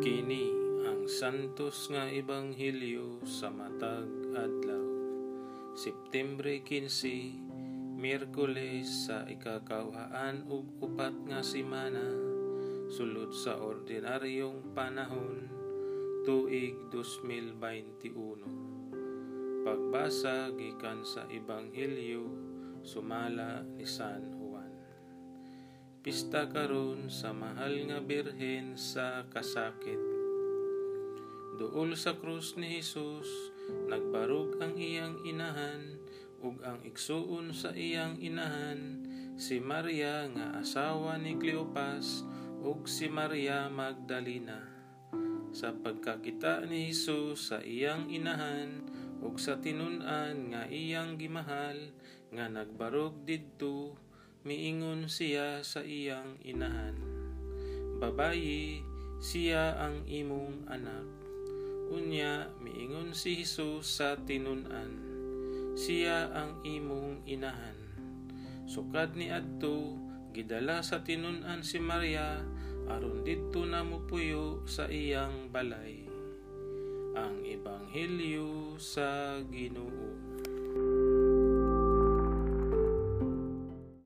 Kini ang santos nga ebanghelyo sa matag adlaw. Septembre 15, Miyerkules sa ikakawhaan ug upat nga semana sulod sa ordinaryong panahon tuig 2021. Pagbasa gikan sa ebanghelyo sumala ni San Juan. Pista karon sa mahal nga birhen sa kasakit. Duol sa krus ni Hesus, nagbarog ang iyang inahan, ug ang igsuon sa iyang inahan, si Maria nga asawa ni Cleopas, ug si Maria Magdalena. Sa pagkakita ni Hesus sa iyang inahan, ug sa tinun-an nga iyang gimahal, nga nagbarog didto, miingon siya sa iyang inahan. Babayi, siya ang imong anak. Unya, miingon si Jesus sa tinunan. Siya ang imong inahan. Sukad ni Adto, gidala sa tinunan si Maria, aron didto na mupuyo sa iyang balay. Ang Ebanghelyo sa Ginoo.